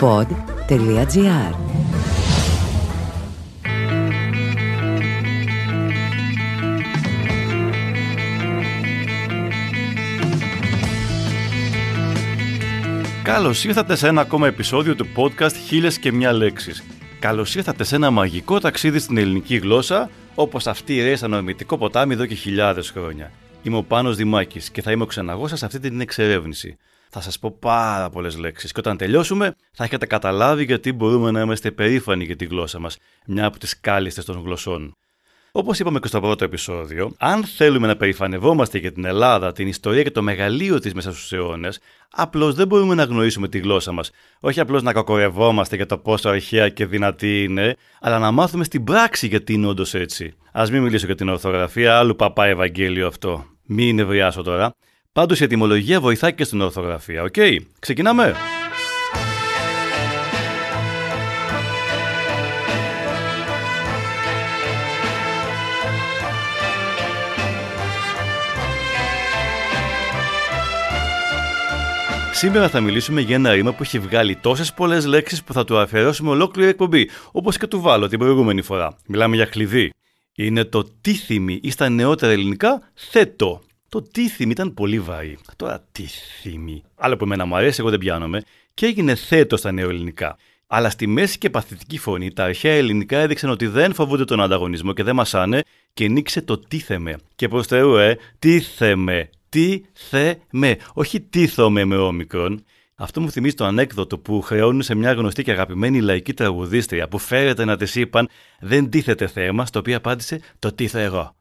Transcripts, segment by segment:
pod.gr Καλώς ήρθατε σε ένα ακόμα επεισόδιο του podcast «Χίλιες και μια λέξεις». Καλώς ήρθατε σε ένα μαγικό ταξίδι στην ελληνική γλώσσα, όπως αυτή ρέει σαν ορμητικό ποτάμι εδώ και χιλιάδες χρόνια. Είμαι ο Πάνος Δημάκης και θα είμαι ο ξεναγός σε αυτή την εξερεύνηση. Θα σας πω πάρα πολλές λέξεις και όταν τελειώσουμε θα έχετε καταλάβει γιατί μπορούμε να είμαστε περήφανοι για τη γλώσσα μας, μια από τις κάλλιστες των γλωσσών. Όπως είπαμε και στο πρώτο επεισόδιο, αν θέλουμε να περηφανευόμαστε για την Ελλάδα, την ιστορία και το μεγαλείο της μέσας στους αιώνες, απλώς δεν μπορούμε να γνωρίσουμε τη γλώσσα μας. Όχι απλώς να κακορευόμαστε για το πόσο αρχαία και δυνατή είναι, αλλά να μάθουμε στην πράξη γιατί είναι όντως έτσι. Α μην μιλήσω για την ορθογραφία, άλλου παπά Ευαγγέλιο αυτό. Μην νευριάσω τώρα. Πάντως η ετυμολογία βοηθάει και στην ορθογραφία, ok; Okay, ξεκινάμε. Σήμερα θα μιλήσουμε για ένα ρήμα που έχει βγάλει τόσες πολλές λέξεις που θα του αφιερώσουμε ολόκληρη εκπομπή, όπως και του βάλλω την προηγούμενη φορά. Μιλάμε για κλειδί. Είναι το τίθιμη ή στα νεότερα ελληνικά θέτο. Το τίθιμη ήταν πολύ βαρύ. Τώρα τίθιμη. Άλλο που εμένα μου αρέσει, εγώ δεν πιάνομαι. Και έγινε θέτος στα νεοελληνικά. Αλλά στη μέση και παθητική φωνή τα αρχαία ελληνικά έδειξαν ότι δεν φοβούνται τον ανταγωνισμό και δεν μασάνε και νίξε το τίθεμε. Και προς Θεού, ε, τίθεμε, τι θε με, όχι τίθομαι με όμικρον. Αυτό μου θυμίζει το ανέκδοτο που χρεώνουν σε μια γνωστή και αγαπημένη λαϊκή τραγουδίστρια που φέρεται να της είπαν Δεν τίθεται θέμα, στο οποίο απάντησε Το τίθω εγώ.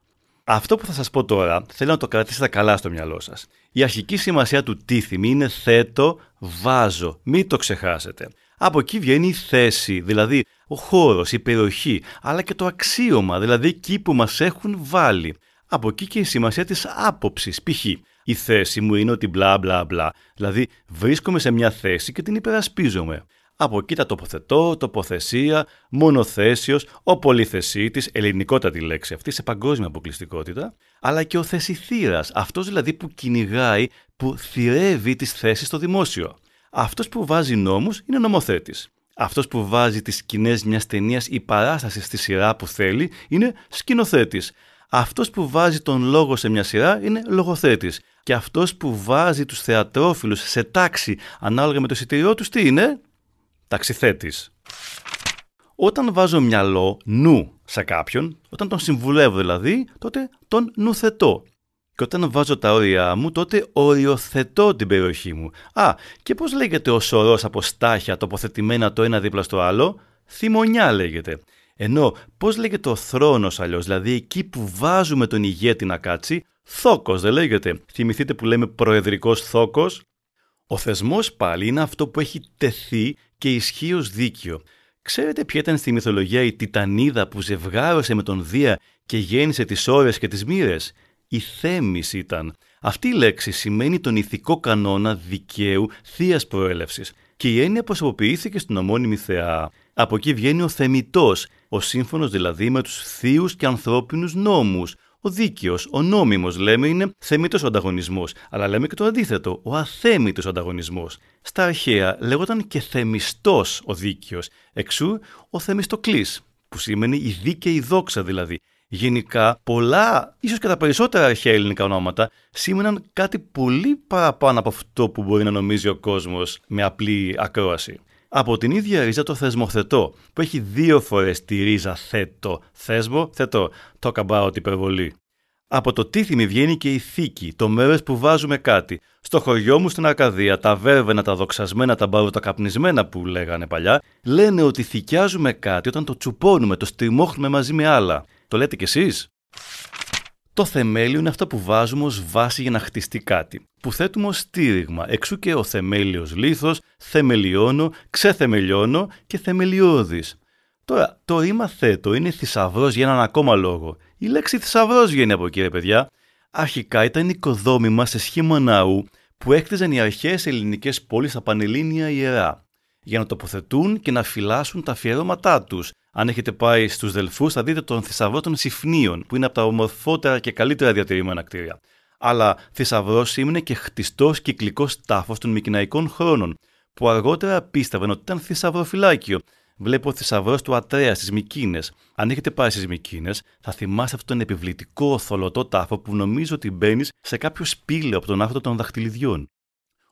Αυτό που θα σας πω τώρα θέλω να το κρατήσετε καλά στο μυαλό σας. Η αρχική σημασία του τίθιμη είναι θέτω, βάζω. Μην το ξεχάσετε. Από εκεί βγαίνει η θέση, δηλαδή ο χώρος, η περιοχή, αλλά και το αξίωμα, δηλαδή εκεί που μας έχουν βάλει. Από εκεί και η σημασία της άποψης, π.χ. Η θέση μου είναι ότι μπλα μπλα μπλα, δηλαδή βρίσκομαι σε μια θέση και την υπερασπίζομαι. Από εκεί τα τοποθετώ, τοποθεσία, μονοθέσιος, ο πολυθεσίτης, ελληνικότατη λέξη αυτή σε παγκόσμια αποκλειστικότητα, αλλά και ο θεσιθήρας, αυτός δηλαδή που κυνηγάει, που θυρεύει τις θέσεις στο δημόσιο. Αυτός που βάζει νόμους είναι νομοθέτης. Αυτός που βάζει τις σκηνές μιας ταινίας ή παράσταση στη σειρά που θέλει είναι σκηνοθέτης. Αυτός που βάζει τον λόγο σε μια σειρά είναι λογοθέτης. Και αυτός που βάζει τους θεατρόφιλους σε τάξη ανάλογα με το εισιτήριό τους τι είναι; Ταξιθέτης. Όταν βάζω μυαλό, νου, σε κάποιον, όταν τον συμβουλεύω δηλαδή, τότε τον νουθετώ. Και όταν βάζω τα όρια μου, τότε οριοθετώ την περιοχή μου. Α, και πώς λέγεται ο σωρός από στάχια τοποθετημένα το ένα δίπλα στο άλλο; Θυμονιά λέγεται. Ενώ πώς λέγεται ο θρόνος αλλιώς, δηλαδή εκεί που βάζουμε τον ηγέτη να κάτσει, θόκος δεν λέγεται. Θυμηθείτε που λέμε προεδρικός θόκος; Ο θεσμός πάλι είναι αυτό που έχει τεθεί και ισχύει ως δίκαιο. Ξέρετε ποια ήταν στη μυθολογία η Τιτανίδα που ζευγάρωσε με τον Δία και γέννησε τις ώρες και τις μοίρες; Η Θέμης ήταν. Αυτή η λέξη σημαίνει τον ηθικό κανόνα δικαίου θείας προέλευσης και η έννοια προσωποποιήθηκε στην ομώνυμη θεά. Από εκεί βγαίνει ο θεμητός, ο σύμφωνος δηλαδή με τους θείους και ανθρώπινους νόμους. Ο δίκαιος, ο νόμιμος, λέμε, είναι θεμητός ο ανταγωνισμός, αλλά λέμε και το αντίθετο, ο αθέμητος ανταγωνισμός. Στα αρχαία λέγονταν και θεμιστός ο δίκαιος, εξού ο θεμιστοκλής, που σημαίνει η δίκαιη δόξα δηλαδή. Γενικά, πολλά, ίσως και τα περισσότερα αρχαία ελληνικά ονόματα, σήμαιναν κάτι πολύ παραπάνω από αυτό που μπορεί να νομίζει ο κόσμος με απλή ακρόαση από την ίδια ρίζα το θεσμοθετό, που έχει δύο φορές τη ρίζα θέτο, θέσμο, θετό, talk about υπερβολή. Από το τίθιμη βγαίνει και η θήκη, το μέρος που βάζουμε κάτι. Στο χωριό μου στην Αρκαδία, τα βέρβαινα, τα δοξασμένα, τα μπαρουτακαπνισμένα που λέγανε παλιά, λένε ότι θικιάζουμε κάτι όταν το τσουπώνουμε, το στριμώχνουμε μαζί με άλλα. Το λέτε κι εσείς; Το θεμέλιο είναι αυτό που βάζουμε ως βάση για να χτιστεί κάτι, που θέτουμε ως στήριγμα, εξού και ο θεμέλιος λίθος, θεμελιώνω, ξεθεμελιώνω και θεμελιώδης. Τώρα, το ρήμα θέτω είναι θησαυρός για έναν ακόμα λόγο. Η λέξη θησαυρός βγαίνει από εκεί, ρε παιδιά. Αρχικά ήταν οικοδόμημα σε σχήμα ναού που έκτιζαν οι αρχαίες ελληνικές πόλεις στα Πανελλήνια ιερά για να τοποθετούν και να φυλάσσουν τα αφιερώματά τους. Αν έχετε πάει στους Δελφούς, θα δείτε τον θησαυρό των Συφνίων, που είναι από τα ομορφότερα και καλύτερα διατηρημένα κτίρια. Αλλά θησαυρός είναι και χτιστός κυκλικός τάφος των Μικυναϊκών χρόνων, που αργότερα πίστευαν ότι ήταν θησαυροφυλάκιο. Βλέπω ο θησαυρός του Ατρέα στις Μικίνες. Αν έχετε πάει στις Μικίνες, θα θυμάστε αυτόν τον επιβλητικό θολωτό τάφο που νομίζω ότι μπαίνει σε κάποιο σπήλαιο από τον άχρωτο των δαχτυλιδιών.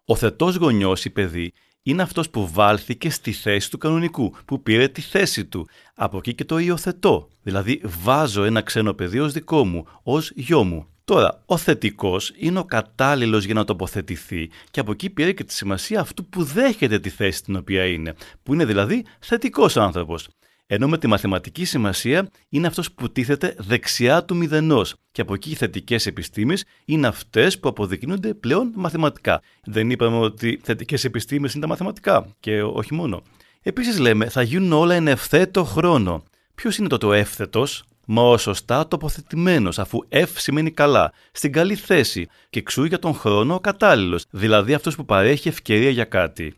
Ο θετός γονιός ή παιδί είναι αυτός που βάλθηκε στη θέση του κανονικού, που πήρε τη θέση του. Από εκεί και το υιοθετώ, δηλαδή βάζω ένα ξένο παιδί ως δικό μου, ως γιο μου. Τώρα, ο θετικός είναι ο κατάλληλος για να τοποθετηθεί και από εκεί πήρε και τη σημασία αυτού που δέχεται τη θέση την οποία είναι, που είναι δηλαδή θετικός άνθρωπος. Ενώ με τη μαθηματική σημασία είναι αυτός που τίθεται δεξιά του μηδενός. Και από εκεί οι θετικές επιστήμες είναι αυτές που αποδεικνύονται πλέον μαθηματικά. Δεν είπαμε ότι θετικές επιστήμες είναι τα μαθηματικά και όχι μόνο. Επίσης λέμε θα γίνουν όλα εν ευθέτω χρόνο. Ποιος είναι το το εύθετος, μα ο σωστά τοποθετημένος, αφού F σημαίνει καλά, στην καλή θέση και εξού για τον χρόνο ο κατάλληλος, δηλαδή αυτός που παρέχει ευκαιρία για κάτι.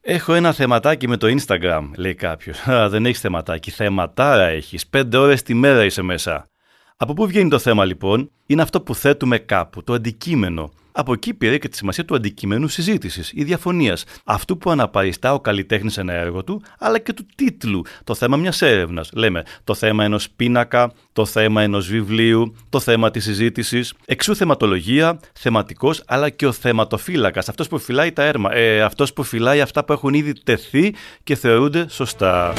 Έχω ένα θεματάκι με το Instagram, λέει κάποιος. Α, δεν έχεις θεματάκι. Θεματάρα έχεις. Πέντε ώρες τη μέρα είσαι μέσα. Από πού βγαίνει το θέμα λοιπόν, είναι αυτό που θέτουμε κάπου, το αντικείμενο. Από εκεί πήρε και τη σημασία του αντικειμένου συζήτησης ή διαφωνίας, αυτού που αναπαριστά ο καλλιτέχνης ένα έργο του, αλλά και του τίτλου, το θέμα μιας έρευνας. Λέμε το θέμα ενός πίνακα, το θέμα ενός βιβλίου, το θέμα της συζήτησης. Εξού θεματολογία, θεματικός, αλλά και ο θεματοφύλακας, αυτός που φυλάει τα έρμα, ε, αυτός που φυλάει αυτά που έχουν ήδη τεθεί και θεωρούνται σωστά.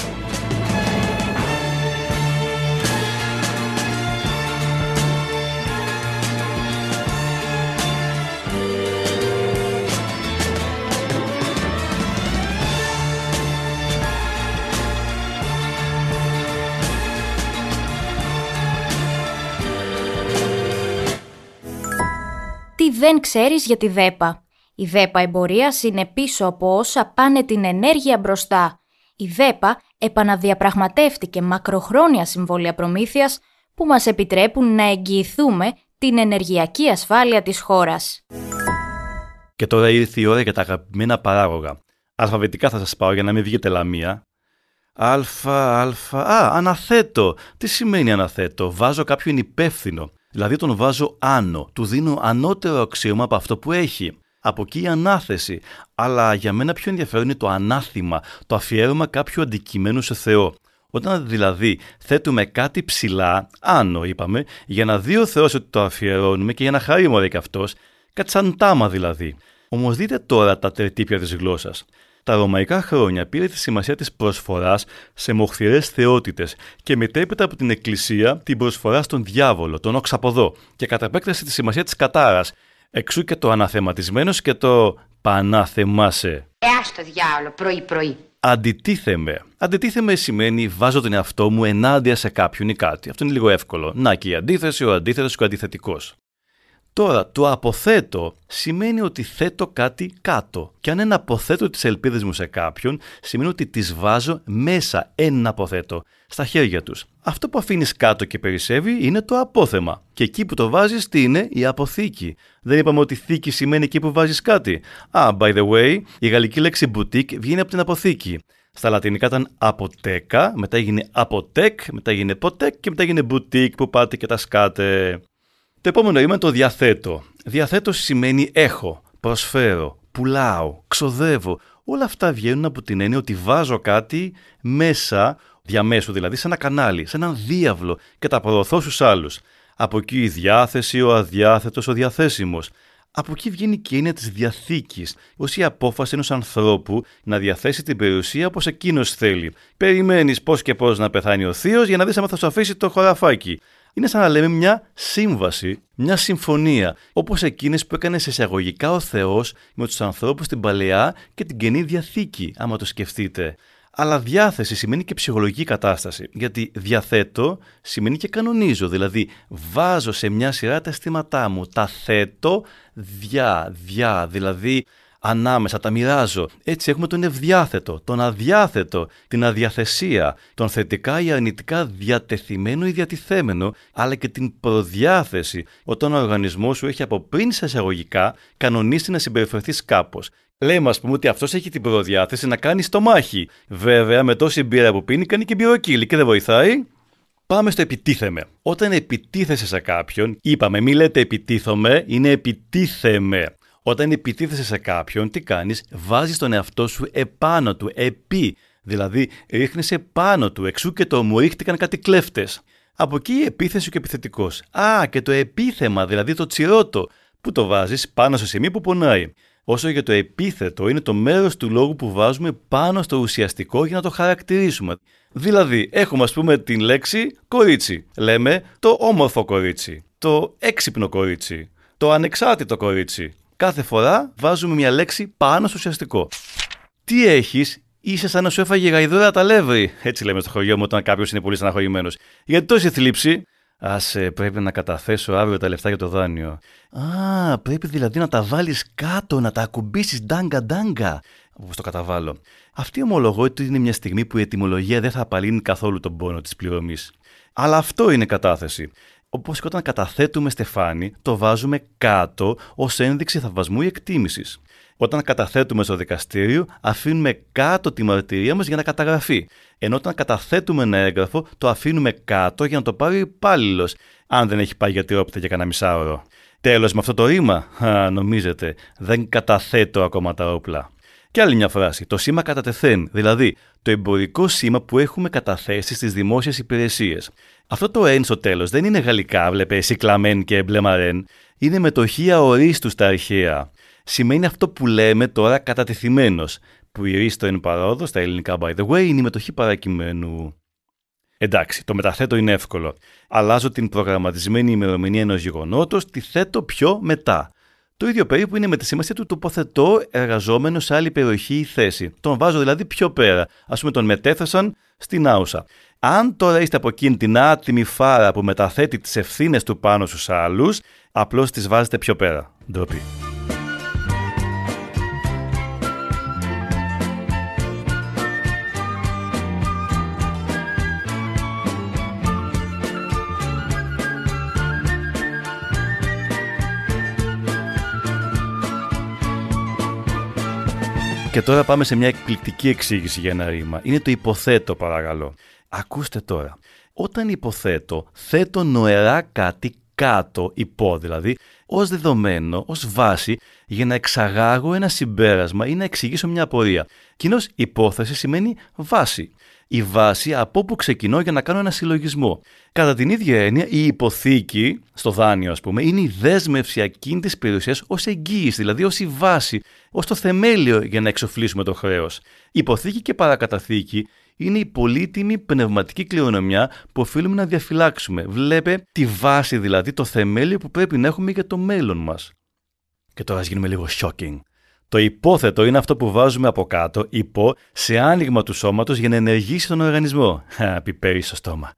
Δεν ξέρεις για τη ΔΕΠΑ. Η ΔΕΠΑ εμπορίας είναι πίσω από όσα πάνε την ενέργεια μπροστά. Η ΔΕΠΑ επαναδιαπραγματεύτηκε μακροχρόνια συμβόλαια προμήθειας που μας επιτρέπουν να εγγυηθούμε την ενεργειακή ασφάλεια της χώρας. Και τώρα ήρθε η ώρα για τα αγαπημένα παράγωγα. Αλφαβητικά θα σας πάω για να μην βγείτε λαμία. Αλφα, αλφα, α, αναθέτω. Τι σημαίνει αναθέτω, βάζω κάποιον υπεύθυνο. Δηλαδή τον βάζω άνω, του δίνω ανώτερο αξίωμα από αυτό που έχει. Από εκεί η ανάθεση. Αλλά για μένα πιο ενδιαφέρον είναι το ανάθημα, το αφιέρωμα κάποιου αντικειμένου σε Θεό. Όταν δηλαδή θέτουμε κάτι ψηλά, άνω είπαμε, για να δει ο Θεός ότι το αφιερώνουμε και για να χαρεί μωρέ και αυτός, κάτι σαν τάμα δηλαδή. Όμως δείτε τώρα τα τερτύπια της γλώσσας τα ρωμαϊκά χρόνια πήρε τη σημασία της προσφοράς σε μοχθηρές θεότητες και μετέπειτα από την Εκκλησία την προσφορά στον διάβολο, τον οξαποδό και κατά επέκταση τη σημασία της κατάρας. Εξού και το αναθεματισμένος και το πανάθεμάσε. Εάς το διάολο, πρωί-πρωί. Αντιτίθεμε. Αντιτίθεμε σημαίνει βάζω τον εαυτό μου ενάντια σε κάποιον ή κάτι. Αυτό είναι λίγο εύκολο. Να και η αντίθεση, ο αντίθετος και ο αντιθετικός. Τώρα, το αποθέτω σημαίνει ότι θέτω κάτι κάτω. Και αν ένα αποθέτω τις ελπίδες μου σε κάποιον, σημαίνει ότι τις βάζω μέσα, ένα αποθέτω, στα χέρια τους. Αυτό που αφήνεις κάτω και περισσεύει είναι το απόθεμα. Και εκεί που το βάζεις, τι είναι; Η αποθήκη. Δεν είπαμε ότι θήκη σημαίνει εκεί που βάζεις κάτι. Α, by the way, η γαλλική λέξη boutique βγαίνει από την αποθήκη. Στα λατινικά ήταν αποτέκα, μετά έγινε αποτέκ, μετά έγινε ποτέκ και μετά έγινε boutique που πάτε και τα σκάτε. Το επόμενο είναι το διαθέτω. Διαθέτω σημαίνει έχω, προσφέρω, πουλάω, ξοδεύω. Όλα αυτά βγαίνουν από την έννοια ότι βάζω κάτι μέσα, διαμέσου δηλαδή, σε ένα κανάλι, σε έναν διάβλο και τα προωθώ στους άλλους. Από εκεί η διάθεση, ο αδιάθετος, ο διαθέσιμος. Από εκεί βγαίνει και η έννοια της διαθήκης, ως η απόφαση ενός ανθρώπου να διαθέσει την περιουσία όπως εκείνος θέλει. Περιμένεις πώς και πώς να πεθάνει ο θείος για να δεις αν θα σου αφήσει το χωραφάκι είναι σαν να λέμε μια σύμβαση, μια συμφωνία, όπως εκείνες που έκανε σε εισαγωγικά ο Θεός με τους ανθρώπους στην παλαιά και την καινή διαθήκη, άμα το σκεφτείτε. Αλλά διάθεση σημαίνει και ψυχολογική κατάσταση. Γιατί διαθέτω σημαίνει και κανονίζω. Δηλαδή, βάζω σε μια σειρά τα αισθήματά μου, τα θέτω διά, διά. Δηλαδή, ανάμεσα, τα μοιράζω. Έτσι έχουμε τον ευδιάθετο, τον αδιάθετο, την αδιαθεσία, τον θετικά ή αρνητικά διατεθειμένο ή διατηθέμενο, αλλά και την προδιάθεση, όταν ο οργανισμός σου έχει από πριν σε εισαγωγικά κανονίσει να συμπεριφερθείς κάπως. Λέμε, ας πούμε, ότι αυτός έχει την προδιάθεση να κάνει στο μάχη. Βέβαια, με τόση μπύρα που πίνει, κάνει και μπυροκύλι και δεν βοηθάει. Πάμε στο επιτίθεμε. Όταν επιτίθεσαι σε κάποιον, είπαμε, μη λέτε επιτίθομαι, είναι επιτίθεμε. Όταν επιτίθεσαι σε κάποιον, τι κάνεις, βάζεις τον εαυτό σου επάνω του, επί. Δηλαδή, ρίχνει επάνω του, εξού και το μου ρίχτηκαν κάτι κλέφτες. Από εκεί η επίθεση και επιθετικός. Α, και το επίθεμα, δηλαδή το τσιρότο, που το βάζεις πάνω στο σημείο που πονάει. Όσο για το επίθετο, είναι το μέρος του λόγου που βάζουμε πάνω στο ουσιαστικό για να το χαρακτηρίσουμε. Δηλαδή, έχουμε ας πούμε την λέξη κορίτσι. Λέμε το όμορφο κορίτσι, το έξυπνο κορίτσι, το ανεξάρτητο κορίτσι. Κάθε φορά βάζουμε μια λέξη πάνω στο ουσιαστικό. Τι έχεις, είσαι σαν να σου έφαγε γαϊδούρα τα λεύρη. Έτσι λέμε στο χωριό μου όταν κάποιος είναι πολύ στεναχωρημένος. Γιατί τόση θλίψη; Α, πρέπει να καταθέσω αύριο τα λεφτά για το δάνειο. Α, πρέπει δηλαδή να τα βάλεις κάτω, να τα ακουμπήσεις ντάγκα ντάγκα. Όπως το καταβάλω. Αυτή ομολογώ ότι είναι μια στιγμή που η ετοιμολογία δεν θα απαλύνει καθόλου τον πόνο της πληρωμής. Αλλά αυτό είναι κατάθεση. Όπως και όταν καταθέτουμε στεφάνι, το βάζουμε κάτω ως ένδειξη θαυμασμού ή εκτίμησης. Όταν καταθέτουμε στο δικαστήριο, αφήνουμε κάτω τη μαρτυρία μας για να καταγραφεί. Ενώ όταν καταθέτουμε ένα έγγραφο, το αφήνουμε κάτω για να το πάρει ο υπάλληλος, αν δεν έχει πάει για τυρόπιτα για κανένα μισάωρο. Τέλος με αυτό το ρήμα, α, νομίζετε, δεν καταθέτω ακόμα τα όπλα. Και άλλη μια φράση, το σήμα κατατεθέν, δηλαδή το εμπορικό σήμα που έχουμε καταθέσει στις δημόσιες υπηρεσίες. Αυτό το εν στο τέλος δεν είναι γαλλικά, βλέπε σικλαμέν και εμπλεμαρέν, είναι μετοχή αορίστου στα αρχαία. Σημαίνει αυτό που λέμε τώρα κατατεθειμένο, που η ρίστο εν παρόδο στα ελληνικά by the way είναι η μετοχή παρακειμένου. Εντάξει, το μεταθέτω είναι εύκολο. Αλλάζω την προγραμματισμένη ημερομηνία ενός γεγονότος, τη θέτω πιο μετά. Το ίδιο περίπου είναι με τη σημασία του τοποθετώ εργαζόμενο σε άλλη περιοχή ή θέση. Τον βάζω δηλαδή πιο πέρα. Α πούμε, τον μετέθεσαν στην Άουσα. Αν τώρα είστε από εκείνη την άτιμη φάρα που μεταθέτει τις ευθύνες του πάνω στους άλλους, απλώς τις βάζετε πιο πέρα. Ντροπή. Και τώρα πάμε σε μια εκπληκτική εξήγηση για ένα ρήμα. Είναι το υποθέτω παρακαλώ. Ακούστε τώρα. Όταν υποθέτω, θέτω νοερά κάτι κάτω, υπό δηλαδή, ως δεδομένο, ως βάση, για να εξαγάγω ένα συμπέρασμα ή να εξηγήσω μια απορία. Κοινώς υπόθεση σημαίνει βάση η βάση από όπου ξεκινώ για να κάνω ένα συλλογισμό. Κατά την ίδια έννοια, η υποθήκη, στο δάνειο ας πούμε, είναι η δέσμευση εκείνης της περιουσίας ως εγγύηση, δηλαδή ως η βάση, ως το θεμέλιο για να εξοφλήσουμε το χρέος. Υποθήκη και παρακαταθήκη είναι η πολύτιμη πνευματική κληρονομιά που οφείλουμε να διαφυλάξουμε. Βλέπε τη βάση δηλαδή, το θεμέλιο που πρέπει να έχουμε για το μέλλον μας. Και τώρα ας γίνουμε λίγο shocking. Το υπόθετο είναι αυτό που βάζουμε από κάτω, υπό, σε άνοιγμα του σώματος για να ενεργήσει τον οργανισμό. Πιπέρι στο στόμα.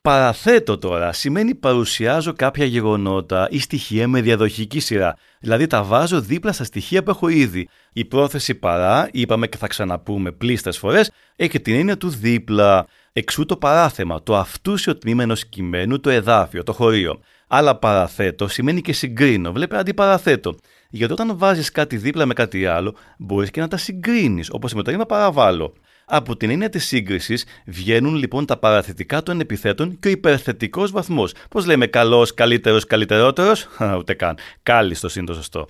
Παραθέτω τώρα σημαίνει παρουσιάζω κάποια γεγονότα ή στοιχεία με διαδοχική σειρά. Δηλαδή τα βάζω δίπλα στα στοιχεία που έχω ήδη. Η πρόθεση παρά, είπαμε και θα ξαναπούμε πλήστες φορές, έχει την έννοια του δίπλα. Εξού το παράθεμα, το αυτούσιο τμήμα ενός κειμένου, το εδάφιο, το χωρίο. Αλλά παραθέτω σημαίνει και συγκρίνω. Βλέπετε αντιπαραθέτω. Γιατί όταν βάζεις κάτι δίπλα με κάτι άλλο, μπορείς και να τα συγκρίνεις, όπως με το ρήμα παραβάλλω. Από την έννοια της σύγκρισης βγαίνουν λοιπόν τα παραθετικά των επιθέτων και ο υπερθετικός βαθμός. Πώς λέμε καλός, καλύτερος, καλύτερότερος, ούτε καν. Κάλιστο είναι το σωστό.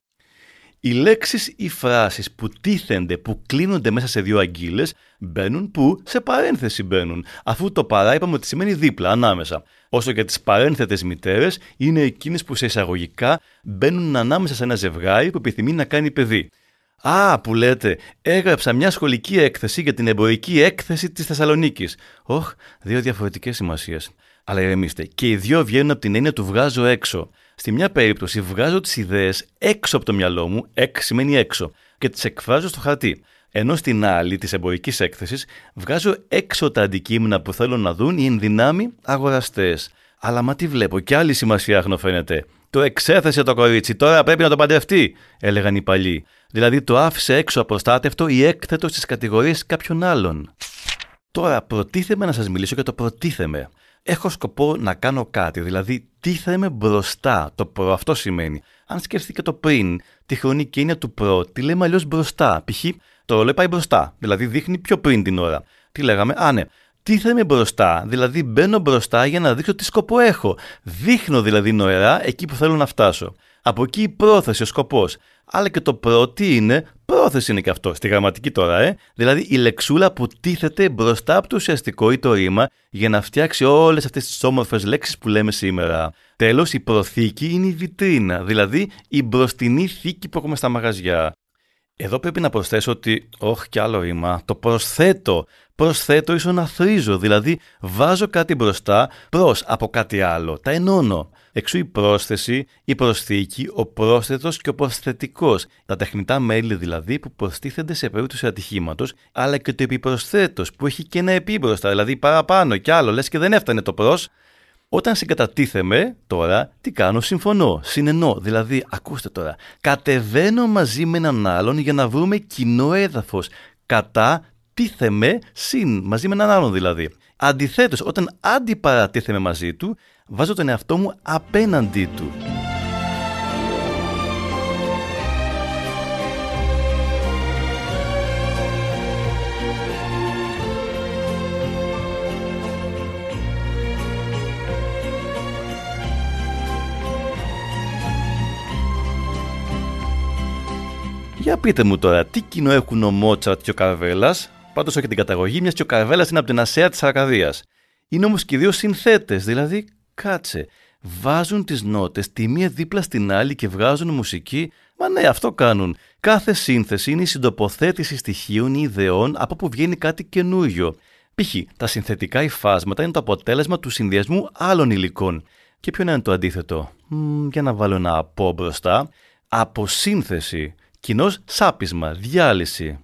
Οι λέξεις ή φράσεις που τίθενται, που κλείνονται μέσα σε δύο αγγείλες, μπαίνουν που σε παρένθεση μπαίνουν, αφού το παρά είπαμε ότι σημαίνει δίπλα, ανάμεσα. Όσο για τις παρένθετες μητέρες, είναι εκείνες που σε εισαγωγικά μπαίνουν ανάμεσα σε ένα ζευγάρι που επιθυμεί να κάνει παιδί. Α, που λέτε, έγραψα μια σχολική έκθεση για την εμπορική έκθεση της Θεσσαλονίκης. Όχ, δύο διαφορετικές σημασίες. Αλλά ηρεμήστε, και οι δυο βγαίνουν από την έννοια του βγάζω έξω. Στη μια περίπτωση βγάζω τις ιδέες έξω από το μυαλό μου, εξ σημαίνει έξω, και τις εκφράζω στο χαρτί. Ενώ στην άλλη της εμπορικής έκθεσης βγάζω έξω τα αντικείμενα που θέλω να δουν οι ενδυνάμοι αγοραστές. Αλλά μα τι βλέπω, κι άλλη σημασία φαίνεται. Το εξέθεσε το κορίτσι, τώρα πρέπει να το παντρευτεί, έλεγαν οι παλιοί. Δηλαδή το άφησε έξω απροστάτευτο ή έκθετο στις κατηγορίες κάποιων άλλων. Τώρα προτίθεμαι να σας μιλήσω για το προτίθεμαι. Έχω σκοπό να κάνω κάτι, δηλαδή τίθεμαι μπροστά. Το προ αυτό σημαίνει. Αν σκεφτείτε το πριν, τη χρονική έννοια του προ, τι λέμε αλλιώς μπροστά. Π.χ. το ρολόι πάει μπροστά, δηλαδή δείχνει πιο πριν την ώρα. Τι λέγαμε, Α, ναι, τίθεμαι μπροστά, δηλαδή μπαίνω μπροστά για να δείξω τι σκοπό έχω. Δείχνω δηλαδή νοερά εκεί που θέλω να φτάσω. Από εκεί η πρόθεση, ο σκοπός. Αλλά και το προ τι είναι, πρόθεση είναι και αυτό, στη γραμματική τώρα, ε. Δηλαδή η λεξούλα που τίθεται μπροστά από το ουσιαστικό ή το ρήμα για να φτιάξει όλες αυτές τις όμορφες λέξεις που λέμε σήμερα. Τέλος, η προθήκη είναι η βιτρίνα, δηλαδή η μπροστινή θήκη που έχουμε στα μαγαζιά. Εδώ πρέπει να προσθέσω ότι, όχι κι άλλο ρήμα, το προσθέτω. Προσθέτω ίσο να θρίζω, δηλαδή βάζω κάτι μπροστά προς από κάτι άλλο, τα ενώνω. Εξού η πρόσθεση, η προσθήκη, ο πρόσθετος και ο προσθετικός. Τα τεχνητά μέλη δηλαδή που προστίθενται σε περίπτωση ατυχήματος, αλλά και το επιπροσθέτος που έχει και ένα επίμπροστα, δηλαδή παραπάνω κι άλλο, λες και δεν έφτανε το προς. Όταν συγκατατίθεμαι τώρα, τι κάνω, συμφωνώ, συνενώ. Δηλαδή, ακούστε τώρα, κατεβαίνω μαζί με έναν άλλον για να βρούμε κοινό έδαφος. Κατά τίθεμαι συν, μαζί με έναν άλλον δηλαδή. Αντιθέτως, όταν αντιπαρατίθεμαι μαζί του, βάζω τον εαυτό μου απέναντί του. Για πείτε μου τώρα, τι κοινό έχουν ο Μότσαρτ και ο Καρβέλας, πάντως όχι την καταγωγή, μιας και ο Καρβέλας είναι από την Ασέα της Αρκαδίας. Είναι όμως και δύο συνθέτες, δηλαδή κάτσε. Βάζουν τις νότες τη μία δίπλα στην άλλη και βγάζουν μουσική. Μα ναι, αυτό κάνουν. Κάθε σύνθεση είναι η συντοποθέτηση στοιχείων ή ιδεών από που βγαίνει κάτι καινούριο. Π.χ. τα συνθετικά υφάσματα είναι το αποτέλεσμα του συνδυασμού άλλων υλικών. Και ποιο είναι το αντίθετο; Μ, για να βάλω ένα από μπροστά. Αποσύνθεση. Κοινός σάπισμα, διάλυση.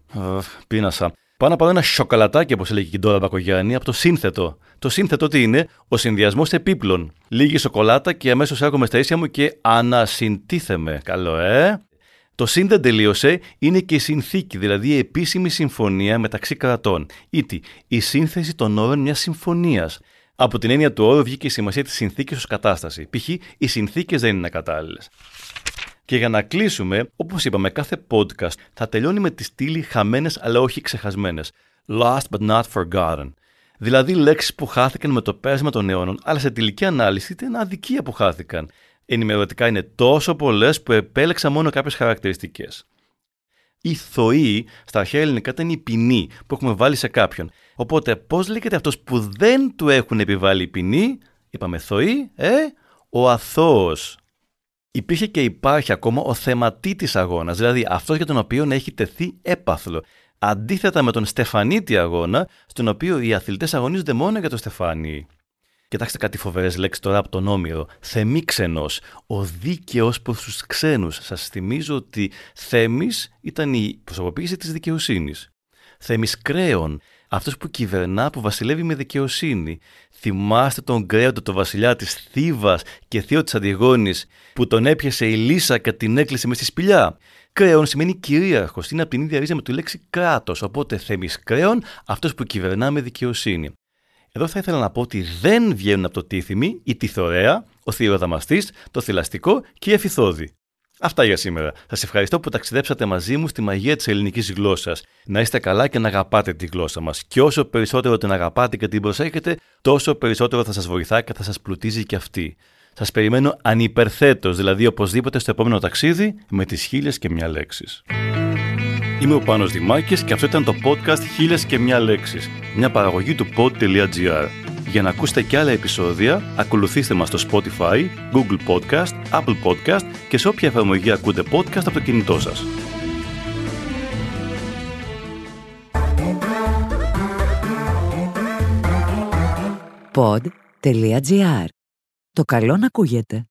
πίνασα. Πάω να πάρω ένα σοκολατάκι, όπως έλεγε και η Ντόρα Μπακογιάννη, από το σύνθετο. Το σύνθετο τι είναι, ο συνδυασμός επίπλων. Λίγη σοκολάτα και αμέσως έρχομαι στα ίσια μου και ανασυντίθεμαι. Καλό, ε. Το συν δεν τελείωσε, είναι και η συνθήκη, δηλαδή η επίσημη συμφωνία μεταξύ κρατών. Ήτι, η σύνθεση των όρων μιας συμφωνίας. Από την έννοια του όρου βγήκε η σημασία της συνθήκης ως κατάσταση. Π.χ. οι συνθήκες δεν είναι κατάλληλες. Και για να κλείσουμε, όπως είπαμε, κάθε podcast θα τελειώνει με τη στήλη χαμένες αλλά όχι ξεχασμένες. Lost but not forgotten. Δηλαδή λέξεις που χάθηκαν με το πέρασμα των αιώνων, αλλά σε τελική ανάλυση ήταν αδικία που χάθηκαν. Ενημερωτικά είναι τόσο πολλές που επέλεξα μόνο κάποιες χαρακτηριστικές. Η θοή στα αρχαία ελληνικά ήταν η ποινή που έχουμε βάλει σε κάποιον. Οπότε, πώς λέγεται αυτός που δεν του έχουν επιβάλει ποινή, είπαμε θοή, ε, ο αθώος υπήρχε και υπάρχει ακόμα ο θεματίτης αγώνας, δηλαδή αυτός για τον οποίο έχει τεθεί έπαθλο. Αντίθετα με τον Στεφανίτη αγώνα, στον οποίο οι αθλητές αγωνίζονται μόνο για το Στεφάνι. Κοιτάξτε κάτι φοβερές λέξεις τώρα από τον Όμηρο. Θεμίξενο, ο δίκαιος προς τους ξένους. Σας θυμίζω ότι Θέμης ήταν η προσωποποίηση της δικαιοσύνης. Θεμισκρέων, αυτός που κυβερνά, που βασιλεύει με δικαιοσύνη. Θυμάστε τον Κρέοντο, το βασιλιά της Θήβας και θείο της Αντιγόνης, που τον έπιασε η Λύσα και την έκλεισε μες στη σπηλιά. Κρέον σημαίνει κυρίαρχος, είναι από την ίδια ρίζα με τη λέξη κράτος. Οπότε θέμης κρέον, αυτός που κυβερνά με δικαιοσύνη. Εδώ θα ήθελα να πω ότι δεν βγαίνουν από το τίθιμη η τυθωρέα, ο θηροδαμαστής, το θηλαστικό και η εφηθόδη. Αυτά για σήμερα. Σας ευχαριστώ που ταξιδέψατε μαζί μου στη μαγεία της ελληνικής γλώσσας. Να είστε καλά και να αγαπάτε τη γλώσσα μας. Και όσο περισσότερο την αγαπάτε και την προσέχετε, τόσο περισσότερο θα σας βοηθά και θα σας πλουτίζει και αυτή. Σας περιμένω ανυπερθέτως, δηλαδή οπωσδήποτε στο επόμενο ταξίδι με τις χίλιες και μια λέξεις. Είμαι ο Πάνος Δημάκης και αυτό ήταν το podcast «Χίλιες και μια λέξεις», μια παραγωγή του pod.gr. Για να ακούσετε και άλλα επεισόδια, ακολουθήστε μας στο Spotify, Google Podcast, Apple Podcast και σε όποια εφαρμογή ακούτε podcast από το κινητό σας. Pod.gr. Το καλό να ακούγεται.